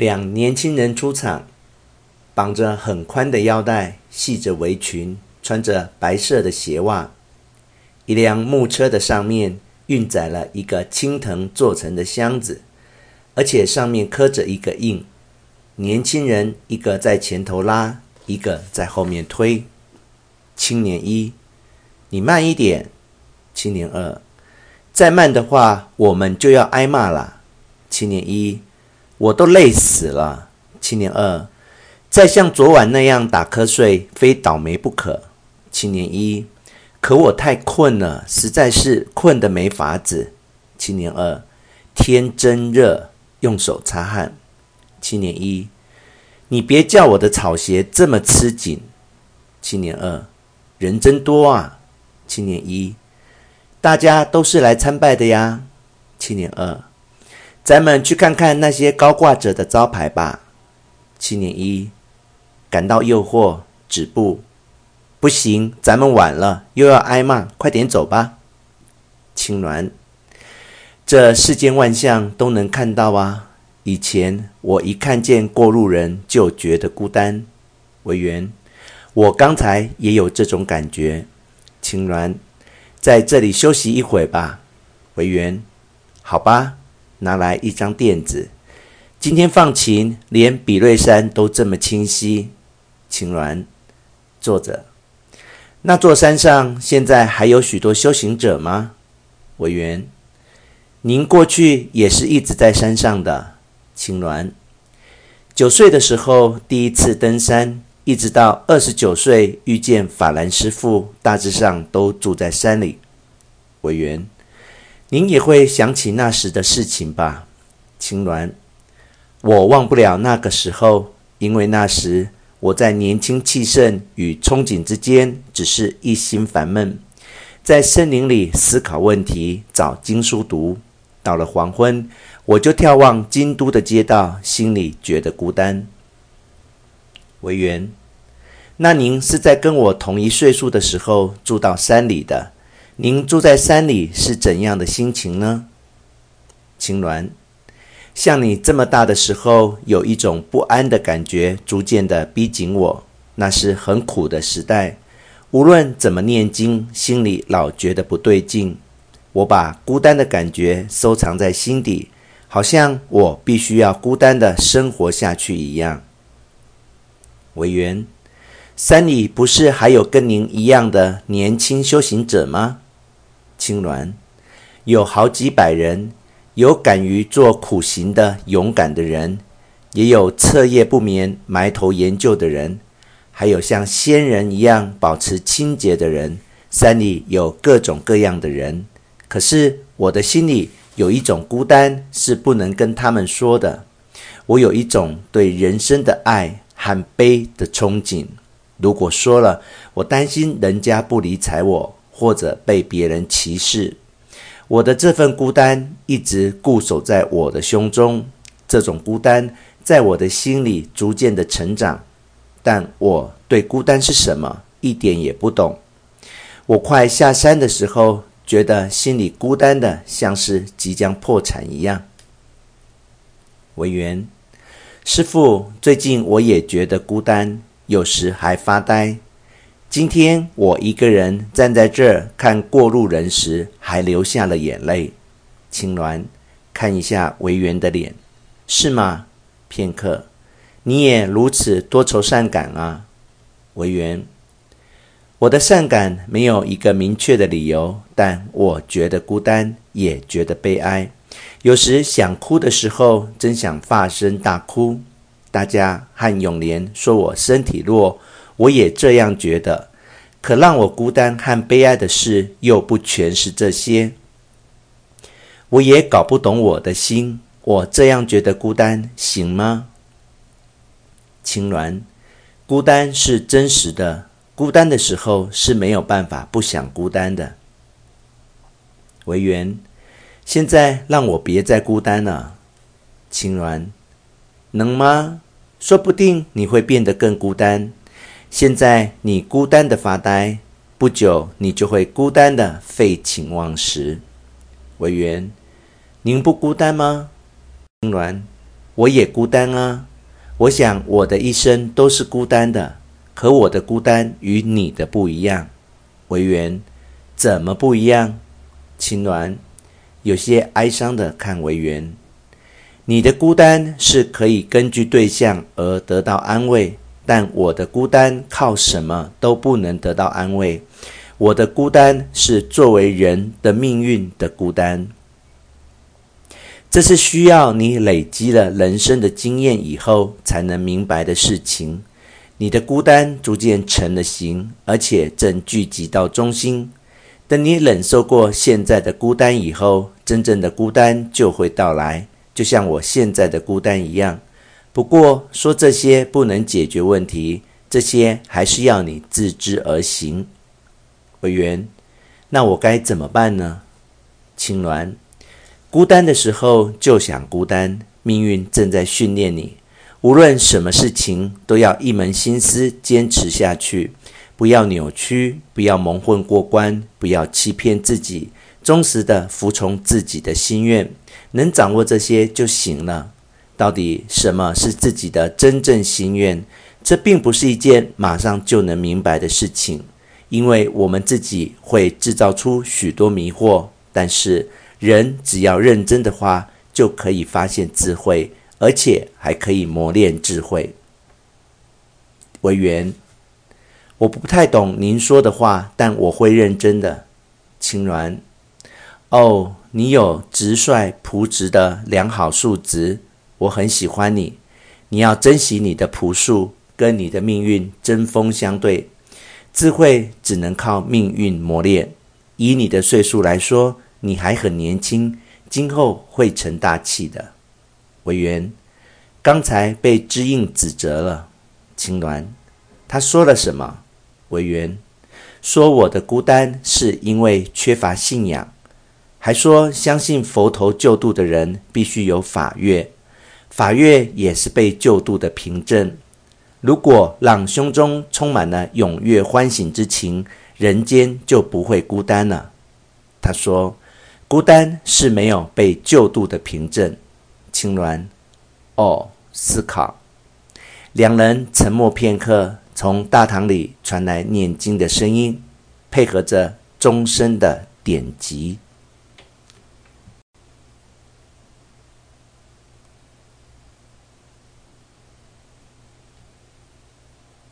两年轻人出场，绑着很宽的腰带，系着围裙，穿着白色的鞋袜。一辆木车的上面运载了一个青藤做成的箱子，而且上面刻着一个印。年轻人一个在前头拉，一个在后面推。青年一，你慢一点。青年二，再慢的话，我们就要挨骂了。青年一，我都累死了。青年二，再像昨晚那样打瞌睡，非倒霉不可。青年一，可我太困了，实在是困得没法子。青年二，天真热，用手擦汗。青年一，你别叫我的草鞋这么吃紧。青年二，人真多啊。青年一，大家都是来参拜的呀。青年二。咱们去看看那些高挂着的招牌吧。青年一感到诱惑，止步。不行，咱们晚了，又要挨骂，快点走吧。青鸾，这世间万象都能看到啊。以前我一看见过路人就觉得孤单。委员，我刚才也有这种感觉。青鸾，在这里休息一会吧。委员，好吧。拿来一张垫子，今天放晴，连比瑞山都这么清晰。青鸾，坐着。那座山上现在还有许多修行者吗？委员，您过去也是一直在山上的。青鸾，九岁的时候第一次登山，一直到二十九岁遇见法兰师傅，大致上都住在山里。委员。您也会想起那时的事情吧，青鸾。我忘不了那个时候，因为那时我在年轻气盛与憧憬之间，只是一心烦闷，在森林里思考问题，找经书读。到了黄昏，我就眺望京都的街道，心里觉得孤单。违缘，那您是在跟我同一岁数的时候住到山里的？您住在山里是怎样的心情呢？青鸾，像你这么大的时候，有一种不安的感觉，逐渐的逼紧我。那是很苦的时代，无论怎么念经，心里老觉得不对劲。我把孤单的感觉收藏在心底，好像我必须要孤单的生活下去一样。委员，山里不是还有跟您一样的年轻修行者吗？青鸾，有好几百人，有敢于做苦行的勇敢的人，也有彻夜不眠埋头研究的人，还有像仙人一样保持清洁的人。山里有各种各样的人，可是我的心里有一种孤单，是不能跟他们说的。我有一种对人生的爱和悲的憧憬，如果说了，我担心人家不理睬我。或者被别人歧视，我的这份孤单一直固守在我的胸中。这种孤单在我的心里逐渐的成长，但我对孤单是什么一点也不懂。我快下山的时候，觉得心里孤单的像是即将破产一样。文员，师父，最近我也觉得孤单，有时还发呆。今天我一个人站在这儿看过路人时，还流下了眼泪。青鸾，看一下维园的脸，是吗？片刻，你也如此多愁善感啊？维园，我的善感没有一个明确的理由，但我觉得孤单，也觉得悲哀。有时想哭的时候，真想发声大哭。大家和永莲说我身体弱。我也这样觉得，可让我孤单和悲哀的事又不全是这些。我也搞不懂我的心，我这样觉得孤单行吗？青鸾，孤单是真实的，孤单的时候是没有办法不想孤单的。维园，现在让我别再孤单了。青鸾，能吗？说不定你会变得更孤单。现在你孤单的发呆，不久你就会孤单的废寝忘食。委员，您不孤单吗？青鸾，我也孤单啊。我想我的一生都是孤单的，可我的孤单与你的不一样。委员，怎么不一样？青鸾有些哀伤的看委员。你的孤单是可以根据对象而得到安慰，但我的孤单靠什么都不能得到安慰。我的孤单是作为人的命运的孤单。这是需要你累积了人生的经验以后才能明白的事情。你的孤单逐渐成了形，而且正聚集到中心。等你忍受过现在的孤单以后，真正的孤单就会到来，就像我现在的孤单一样。不过说这些不能解决问题，这些还是要你自知而行。委员，那我该怎么办呢？青鸾。孤单的时候就想孤单，命运正在训练你。无论什么事情，都要一门心思坚持下去，不要扭曲，不要蒙混过关，不要欺骗自己，忠实地服从自己的心愿。能掌握这些就行了。到底什么是自己的真正心愿？这并不是一件马上就能明白的事情，因为我们自己会制造出许多迷惑，但是。人只要认真的话，就可以发现智慧，而且还可以磨练智慧。委员，我不太懂您说的话，但我会认真的。青鸾，哦，你有直率朴直的良好素质，我很喜欢你。你要珍惜你的朴素，跟你的命运针锋相对。智慧只能靠命运磨练。以你的岁数来说。你还很年轻，今后会成大器的。委员，刚才被知应指责了。青鸾，他说了什么？委员，说我的孤单是因为缺乏信仰，还说相信佛陀救度的人必须有法乐，法乐也是被救度的凭证。如果让胸中充满了踊跃欢喜之情，人间就不会孤单了。他说。孤单是没有被救度的凭证。青鸾，哦，思考。两人沉默片刻，从大堂里传来念经的声音，配合着钟声的点击。